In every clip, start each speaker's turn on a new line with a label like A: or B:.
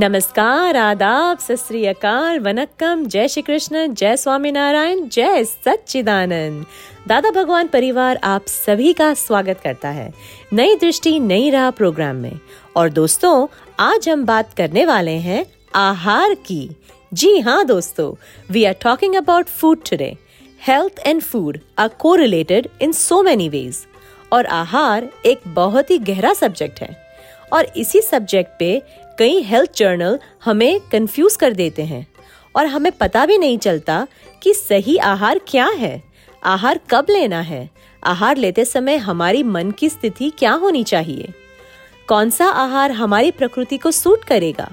A: नमस्कार, आदाब, सत वनक्कम, जय श्री कृष्ण, जय स्वामी नारायण, जय सच्चिदानंद। दादा भगवान परिवार आप सभी का स्वागत करता है नई दृष्टि, नई राह प्रोग्राम में। और दोस्तों, आज हम बात करने वाले हैं आहार की। जी हाँ दोस्तों we are talking about food today health and food are को related in so many ways और आहार एक बहुत ही गहरा सब्जेक्ट है। और इसी सब्जेक्ट पे कई हेल्थ जर्नल हमें कंफ्यूज कर देते हैं। और हमें पता भी नहीं चलता कि सही आहार क्या है। आहार कब लेना है? आहार लेते समय हमारी मन की स्थिति क्या होनी चाहिए? कौन सा आहार हमारी प्रकृति को सूट करेगा?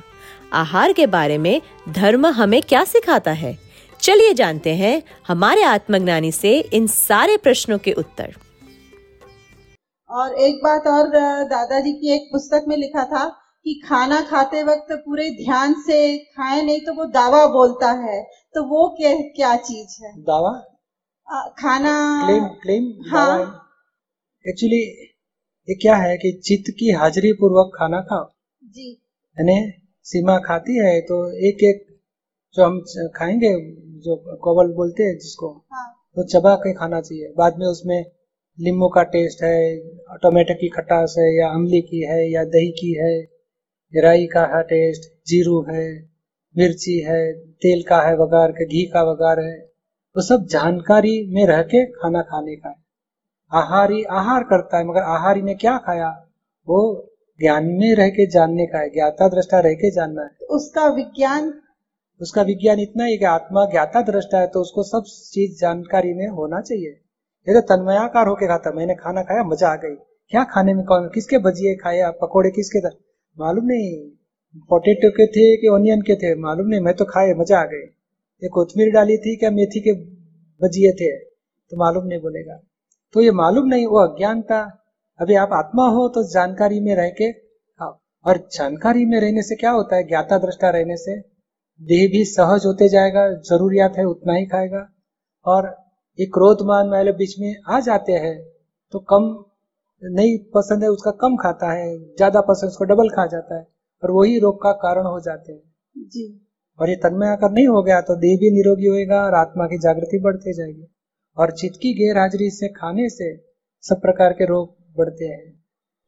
A: आहार के बारे में धर्म हमें क्या सिखाता है? चलिए जानते हैं हमारे आत्मज्ञानी से इन सारे प्रश्नों के उत्तर।
B: और एक बात और, दादाजी की एक पुस्तक में लिखा था कि खाना खाते वक्त पूरे ध्यान से खाए नहीं तो वो दावा बोलता है। तो वो क्या क्या चीज़ है?
C: दावा?
B: आ, खाना
C: क्लेम क्लेम
B: हाँ।
C: एक्चुअली ये क्या है कि चित्त की हाजिरी पूर्वक खाना खाओ।
B: जी।
C: यानी सीमा खाती है तो एक एक जो हम खाएँगे जो कोवल बोलते हैं जिसको
B: हाँ।
C: तो चबा के खाना चाहिए। बाद में उसमें लींबू का टेस्ट है टोमेटो की खटास है या अमली की है या दही की है। राई का है टेस्ट जीरू है मिर्ची है तेल का है वगार के घी का वगार है वो सब जानकारी में रह के खाना खाने का है। आहारी आहार करता है मगर आहारी ने क्या खाया? वो ज्ञान में रह के जानने का है ज्ञाता दृष्टा रह के जानना है।
B: उसका विज्ञान?
C: उसका विज्ञान इतना ही कि आत्मा ज्ञाता दृष्टा है तो उसको सब चीज़ जानकारी में होना चाहिए। ये तो तन्मयाकार होके खाता मैंने खाना खाया मज़ा आ गई। क्या खाने में कौन किसके भजिए खाए आप पकौड़े किसके तरह मालूम नहीं। पोटेटो के थे कि ओनियन के थे? मालूम नहीं। मैं तो खाए, मज़ा आ गए। ये कोथमीर डाली थी क्या मेथी के भजिए थे? तो मालूम नहीं बोलेगा। तो ये मालूम नहीं, वो अज्ञानता अभी आप आत्मा हो तो जानकारी में रह के खाओ। और जानकारी में रहने से क्या होता है? ज्ञाता दृष्टा रहने से। देह भी सहज होते जाएगा, जरूरियात है उतना ही खाएगा। और ये क्रोधमान वाले बीच में आ जाते हैं तो कम नहीं पसंद है उसका कम खाता है ज़्यादा पसंद उसको डबल खा जाता है और वही रोग का कारण हो जाते हैं।
B: जी।
C: और ये तन्मय आकर नहीं हो गया तो देह भी निरोगी होएगा और आत्मा की जागृति बढ़ते जाएगी। और चित्त की गैर हाजिरी से खाने से सब प्रकार के रोग बढ़ते हैं।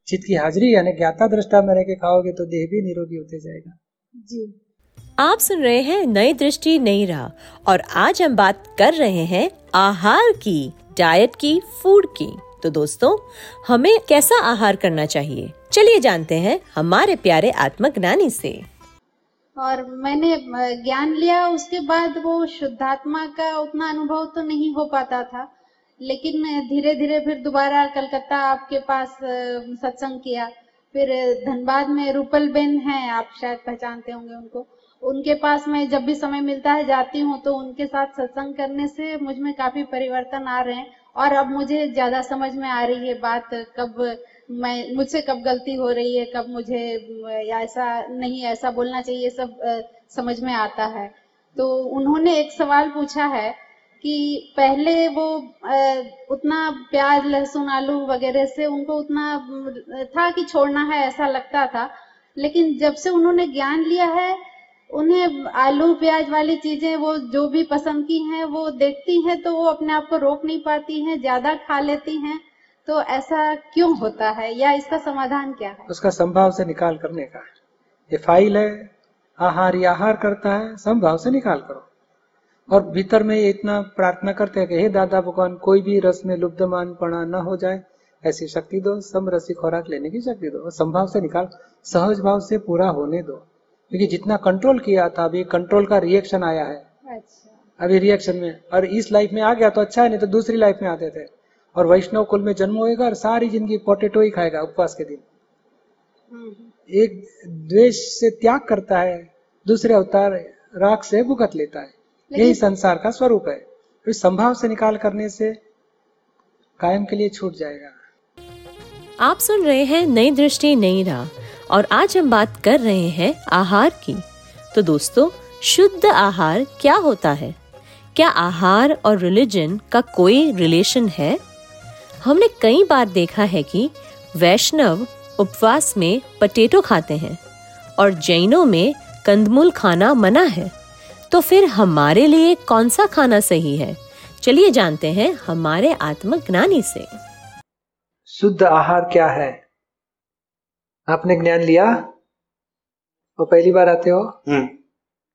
C: चित्त की हाजिरी यानी ज्ञाता दृष्टा में रह के खाओगे तो देह भी निरोगी होते जाएगा।
B: जी।
A: आप सुन रहे हैं नई दृष्टि नई राह और आज हम बात कर रहे हैं आहार की डाइट की फ़ूड की। तो दोस्तों, हमें कैसा आहार करना चाहिए? चलिए जानते हैं हमारे प्यारे आत्मज्ञानी से।
D: और मैंने ज्ञान लिया, उसके बाद वो शुद्धात्मा का उतना अनुभव तो नहीं हो पाता था। लेकिन धीरे धीरे फिर दोबारा कलकत्ता आपके पास सत्संग किया। फिर धनबाद में रूपल बेन है, आप शायद पहचानते होंगे उनको। उनके पास मैं जब भी समय मिलता है जाती हूँ तो उनके साथ सत्संग करने से मुझमें काफ़ी परिवर्तन आ रहे हैं। और अब मुझे ज़्यादा समझ में आ रही है बात, कब मैं, मुझसे कब गलती हो रही है, कब मुझे ऐसा नहीं, ऐसा बोलना चाहिए, सब समझ में आता है। तो उन्होंने एक सवाल पूछा है कि पहले वो उतना प्याज, लहसुन, आलू वगैरह से उनको उतना था कि छोड़ना है, ऐसा लगता था, लेकिन जब से उन्होंने ज्ञान लिया है उन्हें आलू, प्याज वाली चीज़ें वो जो भी पसंद की हैं, वो देखती हैं तो वो अपने आप को रोक नहीं पाती हैं, ज़्यादा खा लेती हैं। तो ऐसा क्यों होता है या इसका समाधान क्या है?
C: उसका संभाव से निकाल करने का ये फ़ाइल है, आहार या आहार करता है, संभाव से निकाल करो। और भीतर में इतना प्रार्थना करते हैं कि हे दादा भगवान, कोई भी रस में लुब्धमान पड़ा न हो जाए, ऐसी शक्ति दो, समरसी खुराक लेने की शक्ति दो संभाव से निकाल, सहज भाव से पूरा होने दो। क्योंकि जितना कंट्रोल किया था अभी कंट्रोल का रिएक्शन आया है।
D: अच्छा।
C: अभी रिएक्शन में। और इस लाइफ में आ गया तो अच्छा है नहीं तो दूसरी लाइफ में आते थे। और वैष्णव कुल में जन्म होएगा और सारी ज़िंदगी पोटेटो ही खाएगा उपवास के दिन।
D: हम्म।
C: एक द्वेष से त्याग करता है दूसरे अवतार राग से भुगत लेता है। यही संसार का स्वरूप है। फिर संभाव से निकाल करने से कायम के लिए छूट जाएगा।
A: आप सुन रहे हैं नई दृष्टि नई राह। और आज हम बात कर रहे हैं आहार की। तो दोस्तों, शुद्ध आहार क्या होता है? क्या आहार और रिलीजन का कोई रिलेशन है? हमने कई बार देखा है कि वैष्णव उपवास में पटेटो खाते हैं और जैनों में कंदमूल खाना मना है। तो फिर हमारे लिए कौन सा खाना सही है? चलिए जानते हैं हमारे आत्मज्ञानी से।
C: शुद्ध आहार क्या है? आपने ज्ञान लिया? और पहली बार आते हो?
E: हम्म।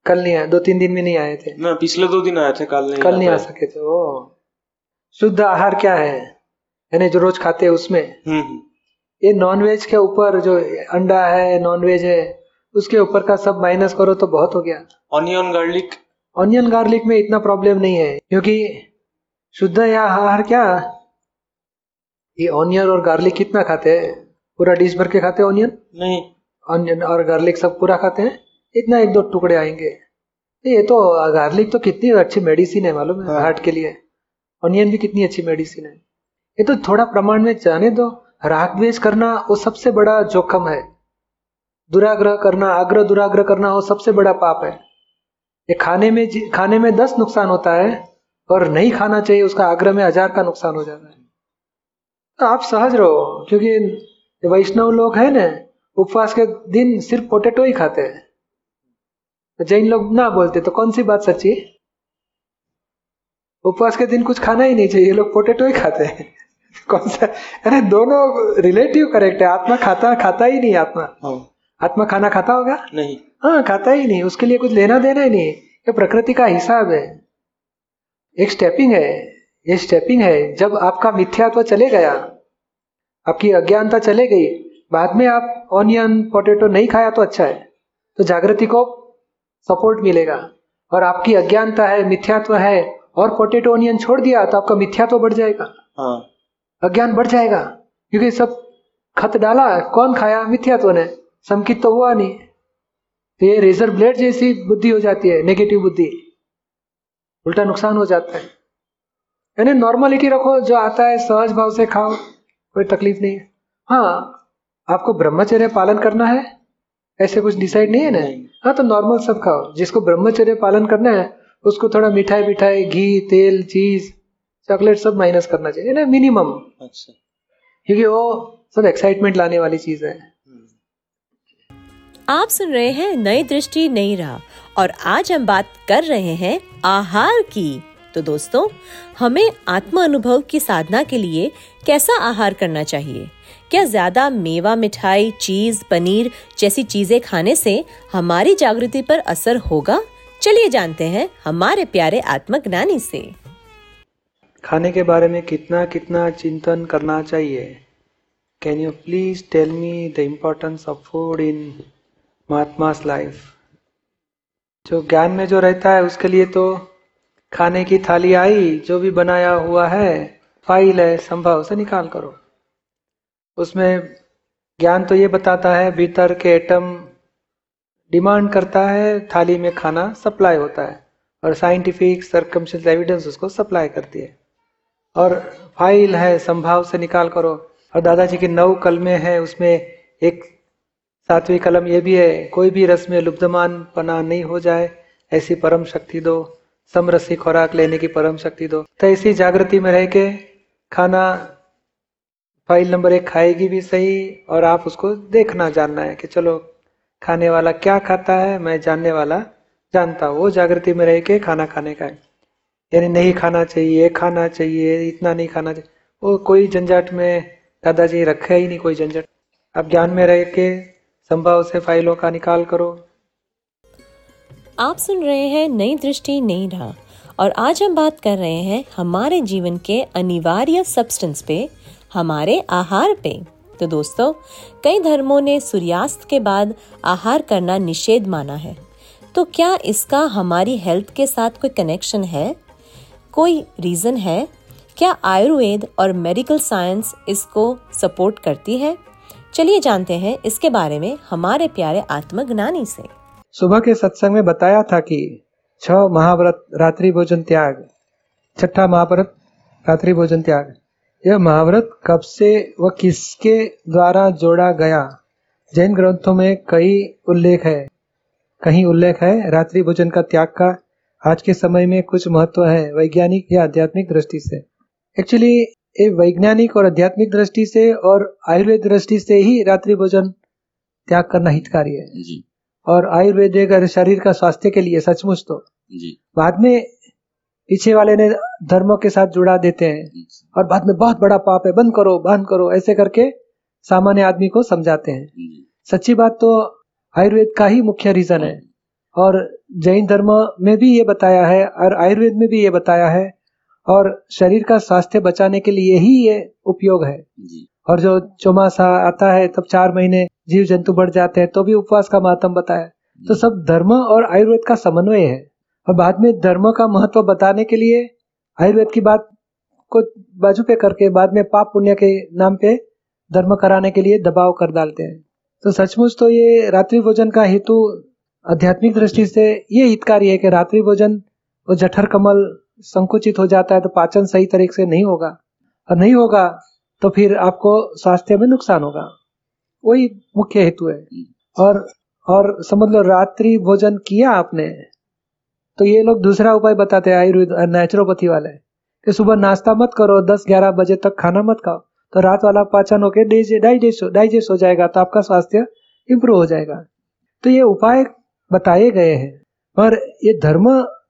C: कल नहीं आए दो तीन दिन में नहीं आए थे?
E: ना पिछले दो दिन आए थे कल नहीं
C: कल नहीं आ सके थे ओ। शुद्ध आहार क्या है? यानी जो रोज खाते हैं उसमें?
E: हम्म हम्म,
C: ये नॉनवेज के ऊपर जो अंडा है नॉनवेज है उसके ऊपर का सब माइनस करो तो बहुत हो गया।
E: ऑनियन गार्लिक
C: ऑनियन गार्लिक में इतना प्रॉब्लम नहीं है क्योंकि शुद्ध या आहार क्या? ये ऑनियन और गार्लिक कितना खाते हैं? पूरा डिश भर के खाते हैं ऑनियन
E: नहीं।
C: ऑनियन और गार्लिक सब पूरा खाते हैं? इतना एक दो टुकड़े आएँगे। ये तो गार्लिक तो कितनी अच्छी मेडिसिन है मालूम है
E: हाँ।
C: हार्ट के लिए। ऑनियन भी कितनी अच्छी मेडिसिन है। ये तो थोड़ा प्रमाण में जाने दो। राग द्वेष करना वो सबसे बड़ा जोखम है। दुराग्रह करना आग्रह दुराग्रह करना वो सबसे बड़ा पाप है। ये खाने में खाने में दस नुकसान होता है और नहीं खाना चाहिए उसका आग्रह में हज़ार का नुकसान हो जाता है। तो आप सहज रहो क्योंकि वैष्णव लोग है ना उपवास के दिन सिर्फ़ पोटेटो ही खाते हैं। जैन लोग ना बोलते तो कौन सी बात सच्ची? उपवास के दिन कुछ खाना ही नहीं चाहिए ये लोग पोटेटो ही खाते हैं। कौन सा? अरे दोनों रिलेटिव करेक्ट है आत्मा खाता खाता ही नहीं आत्मा।
E: हाँ।
C: आत्मा खाना खाता होगा?
E: नहीं।
C: हाँ खाता ही नहीं उसके लिए कुछ लेना देना ही नहीं ये प्रकृति का हिसाब है। एक स्टेपिंग है ये स्टेपिंग है जब आपका मिथ्यात्व चले गया आपकी अज्ञानता चले गई। बाद में आप ऑनियन पोटेटो नहीं खाया तो अच्छा है। तो जागृति को सपोर्ट मिलेगा। और आपकी अज्ञानता है मिथ्यात्व है और पोटेटो ऑनियन छोड़ दिया तो आपका मिथ्यात्व बढ़ जाएगा।
E: हाँ।
C: अज्ञान बढ़ जाएगा। क्योंकि सब खत डाला कौन खाया? मिथ्यात्व ने। संकित तो हुआ नहीं। तो ये रेजर ब्लेड जैसी बुद्धि हो जाती है नेगेटिव बुद्धि। उल्टा नुकसान हो जाता है। यानी नॉर्मलिटी रखो जो आता है सहज भाव से खाओ। कोई तकलीफ़ नहीं है। हाँ आपको ब्रह्मचर्य पालन करना है? ऐसे कुछ डिसाइड नहीं है ना? हाँ तो नॉर्मल सब खाओ। जिसको ब्रह्मचर्य पालन करना है उसको थोड़ा मिठाई मिठाई घी तेल चीज़ चॉकलेट सब माइनस करना चाहिए ना? मिनिमम
E: अच्छा।
C: क्योंकि वो सब एक्साइटमेंट लाने वाली चीज़ है।
E: हम्म,
A: आप सुन रहे हैं नई दृष्टि नई राह। और आज हम बात कर रहे हैं आहार की। तो दोस्तों, हमें आत्म अनुभव की साधना के लिए कैसा आहार करना चाहिए? क्या ज़्यादा मेवा, मिठाई, चीज़, पनीर जैसी चीज़ें खाने से हमारी जागृति पर असर होगा? चलिए जानते हैं हमारे प्यारे आत्मज्ञानी से।
C: खाने के बारे में कितना कितना चिंतन करना चाहिए? Can you please tell me the importance of food in Mahatma's life जो ज्ञान में जो रहता है, उसके लिए तो खाने की थाली आई, जो भी बनाया हुआ है, फ़ाइल है, संभव से निकाल करो। उसमें ज्ञान तो ये बताता है भीतर के एटम डिमांड करता है, थाली में खाना सप्लाई होता है, और साइंटिफिक सरकमशंस एविडेंस उसको सप्लाई करती है। और फ़ाइल है, संभाव से निकाल करो। और दादाजी की नौ कलमे हैं, उसमें एक सातवीं कलम ये भी है, कोई भी रस में लुब्धमान पना नहीं हो जाए, ऐसी परम शक्ति दो। समरसी खुराक लेने की परम शक्ति दो। तो ऐसी जागृति में रह के खाना फ़ाइल नंबर एक खाएगी भी सही और आप उसको देखना, जानना है कि चलो, खाने वाला क्या खाता है, मैं जानने वाला जानता हूँ। वो जागृति में रह के खाना खाने का है। यानी नहीं खाना चाहिए खाना चाहिए, इतना नहीं खाना चाहिए। वो कोई झंझट में दादाजी रखे ही नहीं, कोई झंझट। अब ज्ञान में रह के संभव से फाइलों का निकाल करो।
A: आप सुन रहे हैं नई दृष्टि, नई राह। और आज हम बात कर रहे हैं हमारे जीवन के अनिवार्य सब्सटेंस पे, हमारे आहार पे। तो दोस्तों, कई धर्मों ने सूर्यास्त के बाद आहार करना निषेध माना है। तो क्या इसका हमारी हेल्थ के साथ कोई कनेक्शन है? कोई रीजन है? क्या आयुर्वेद और मेडिकल साइंस इसको सपोर्ट करती है? चलिए जानते हैं इसके बारे में हमारे प्यारे आत्मज्ञानी से।
C: सुबह के सत्संग में बताया था कि छह महाव्रत रात्रि भोजन त्याग, छठा महाव्रत रात्रि भोजन त्याग। यह महाव्रत कब से व किसके द्वारा जोड़ा गया? जैन ग्रंथों में कई उल्लेख है। कहीं उल्लेख है, रात्रि भोजन का त्याग का आज के समय में कुछ महत्व है वैज्ञानिक या आध्यात्मिक दृष्टि से। एक्चुअली ये वैज्ञानिक और आध्यात्मिक दृष्टि से और आयुर्वेद दृष्टि से ही रात्रि भोजन त्याग करना हितकारी है।
E: जी।
C: और आयुर्वेद अगर शरीर का स्वास्थ्य के लिए सचमुच तो।
F: जी।
C: बाद में पीछे वाले ने धर्मों के साथ जुड़ा देते हैं और बाद में बहुत बड़ा पाप है बंद करो बंद करो ऐसे करके सामान्य आदमी को समझाते हैं। सच्ची बात तो आयुर्वेद का ही मुख्य रीजन है। और जैन धर्म में भी ये बताया है और आयुर्वेद में भी ये बताया है और शरीर का स्वास्थ्य बचाने के लिए ही ये उपयोग है।
F: जी।
C: और जो चौमासा आता है तब चार महीने जीव जंतु बढ़ जाते हैं तो भी उपवास का महत्व बताया। तो सब धर्म और आयुर्वेद का समन्वय है। और बाद में धर्म का महत्व बताने के लिए आयुर्वेद की बात को बाजू पे करके बाद में पाप पुण्य के नाम पे धर्म कराने के लिए दबाव कर डालते हैं। तो सचमुच तो ये रात्रि भोजन का हेतु आध्यात्मिक दृष्टि से ये हितकारी है कि रात्रि भोजन वो जठर कमल संकुचित हो जाता है तो पाचन सही तरीके से नहीं होगा। और नहीं होगा तो फिर आपको स्वास्थ्य में नुकसान होगा। वही मुख्य हेतु है। और और समझ लो रात्रि भोजन किया आपने तो ये लोग दूसरा उपाय बताते हैं, आयुर्वेद नेचुरोपैथी वाले। कि सुबह नाश्ता मत करो, दस ग्यारह बजे तक खाना मत खाओ। तो रात वाला पाचन होके डाइजेस्ट हो डाइजेस्ट हो जाएगा तो आपका स्वास्थ्य इम्प्रूव हो जाएगा। तो ये उपाय बताए गए हैं। और ये धर्म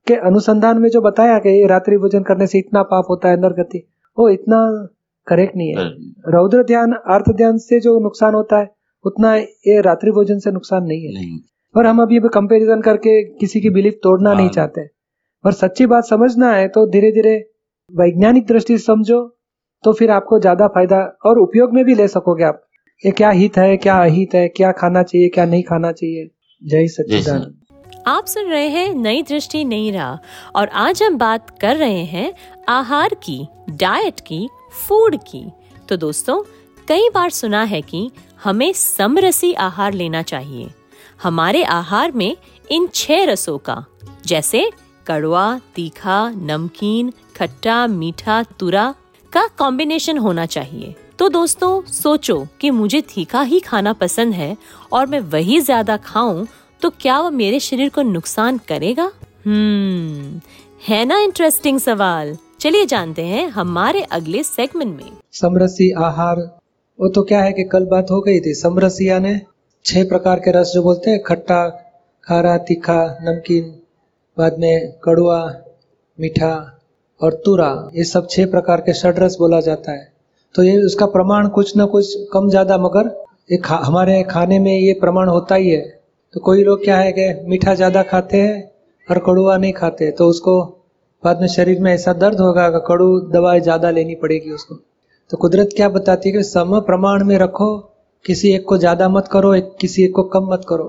C: के अनुसंधान में जो बताया कि रात्रि भोजन करने से इतना पाप होता है नरगति वो इतना करेक्ट नहीं है। रौद्र ध्यान अर्थ ध्यान से जो नुकसान होता है उतना ये रात्रि भोजन से नुकसान नहीं है।
F: नहीं।
C: और हम अभी कंपैरिजन करके किसी की बिलीफ तोड़ना नहीं
F: हाँ।
C: चाहते। और सच्ची बात समझना है तो धीरे धीरे वैज्ञानिक दृष्टि से समझो तो फिर आपको ज़्यादा फ़ायदा और उपयोग में भी ले सकोगे आप। ये क्या हित है क्या अहित है क्या खाना चाहिए क्या नहीं खाना चाहिए? जय सच्चिदानंद।
A: आप सुन रहे हैं नई दृष्टि नई राह और आज हम बात कर रहे हैं आहार की डाइट की फ़ूड की। तो दोस्तों, कई बार सुना है कि हमें समरसी आहार लेना चाहिए। हमारे आहार में इन छह रसों का, जैसे कड़वा, तीखा, नमकीन, खट्टा, मीठा, तुरा का कॉम्बिनेशन होना चाहिए। तो दोस्तों, सोचो कि मुझे तीखा ही खाना पसंद है और मैं वही ज़्यादा खाऊं तो क्या वो मेरे शरीर को नुकसान करेगा? हम्म है ना इंटरेस्टिंग सवाल। चलिए जानते हैं हमारे अगले सेगमेंट में।
C: समरसी आहार। वो तो क्या है कि कल बात हो गई थी समरसी यानी छह प्रकार के रस जो बोलते हैं खट्टा खारा तीखा नमकीन बाद में कड़वा मीठा और तुरा ये सब छह प्रकार के षड रस बोला जाता है। तो ये उसका प्रमाण कुछ न कुछ कम ज़्यादा मगर ये खा, हमारे खाने में ये प्रमाण होता ही है। तो कोई लोग क्या है कि मीठा ज़्यादा खाते हैं और कड़ुआ नहीं खाते तो उसको बाद में शरीर में ऐसा दर्द होगा कि कड़ू दवाई ज़्यादा लेनी पड़ेगी उसको तो कुदरत क्या बताती है कि सम प्रमाण में रखो किसी एक को ज़्यादा मत करो एक किसी एक को कम मत करो।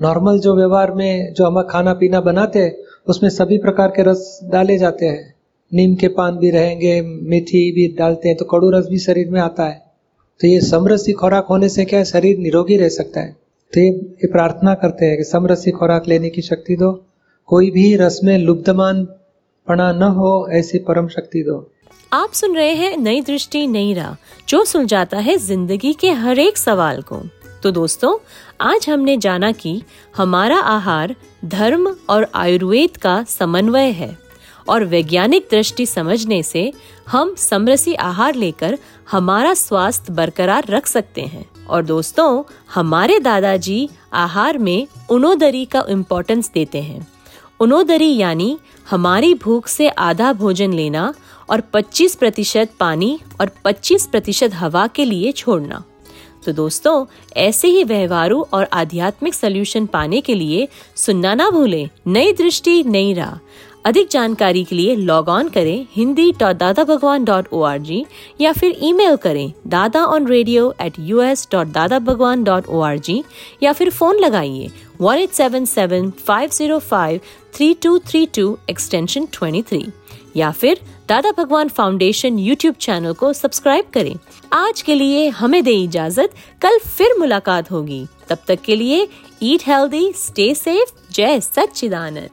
C: नॉर्मल जो व्यवहार में जो हम खाना पीना बनाते हैं उसमें सभी प्रकार के रस डाले जाते हैं। नीम के पान भी रहेंगे मेथी भी डालते हैं तो कड़ू रस भी शरीर में आता है। तो ये समरसी खुराक होने से क्या है शरीर निरोगी रह सकता है? तो ये, ये प्रार्थना करते हैं कि समरसी खुराक लेने की शक्ति दो। कोई भी रस में लुब्धमान पना न हो, ऐसी परम शक्ति दो।
A: आप सुन रहे हैं नई दृष्टि, नई राह, जो सुलझाता है ज़िंदगी के हर एक सवाल को। तो दोस्तों, आज हमने जाना कि हमारा आहार धर्म और आयुर्वेद का समन्वय है और वैज्ञानिक दृष्टि समझने से हम समरसी आहार लेकर हमारा स्वास्थ्य बरकरार रख सकते हैं। और दोस्तों, हमारे दादाजी आहार में उनोदरी का इम्पोर्टेंस देते हैं। उनोदरी यानी हमारी भूख से आधा भोजन लेना और 25 प्रतिशत पानी और 25 प्रतिशत हवा के लिए छोड़ना। तो दोस्तों, ऐसे ही व्यवहारों और आध्यात्मिक सोल्यूशन पाने के लिए सुनना ना भूलें। नई दृष्टि, नई राह। अधिक जानकारी के लिए लॉग ऑन करें Hindi dot Dada Bhagwan dot O R G या फिर ईमेल करें Dada on radio at U S dot Dada Bhagwan dot O R G या फिर फ़ोन लगाइए one eight seven seven five zero five three two three two extension twenty three या फिर Dada Bhagwan Foundation YouTube channel को subscribe करें। आज के लिए हमें दे इजाज़त। कल फिर मुलाकात होगी। तब तक के लिए ईट हेल्दी स्टे सेफ़ जय सच्चिदानंद।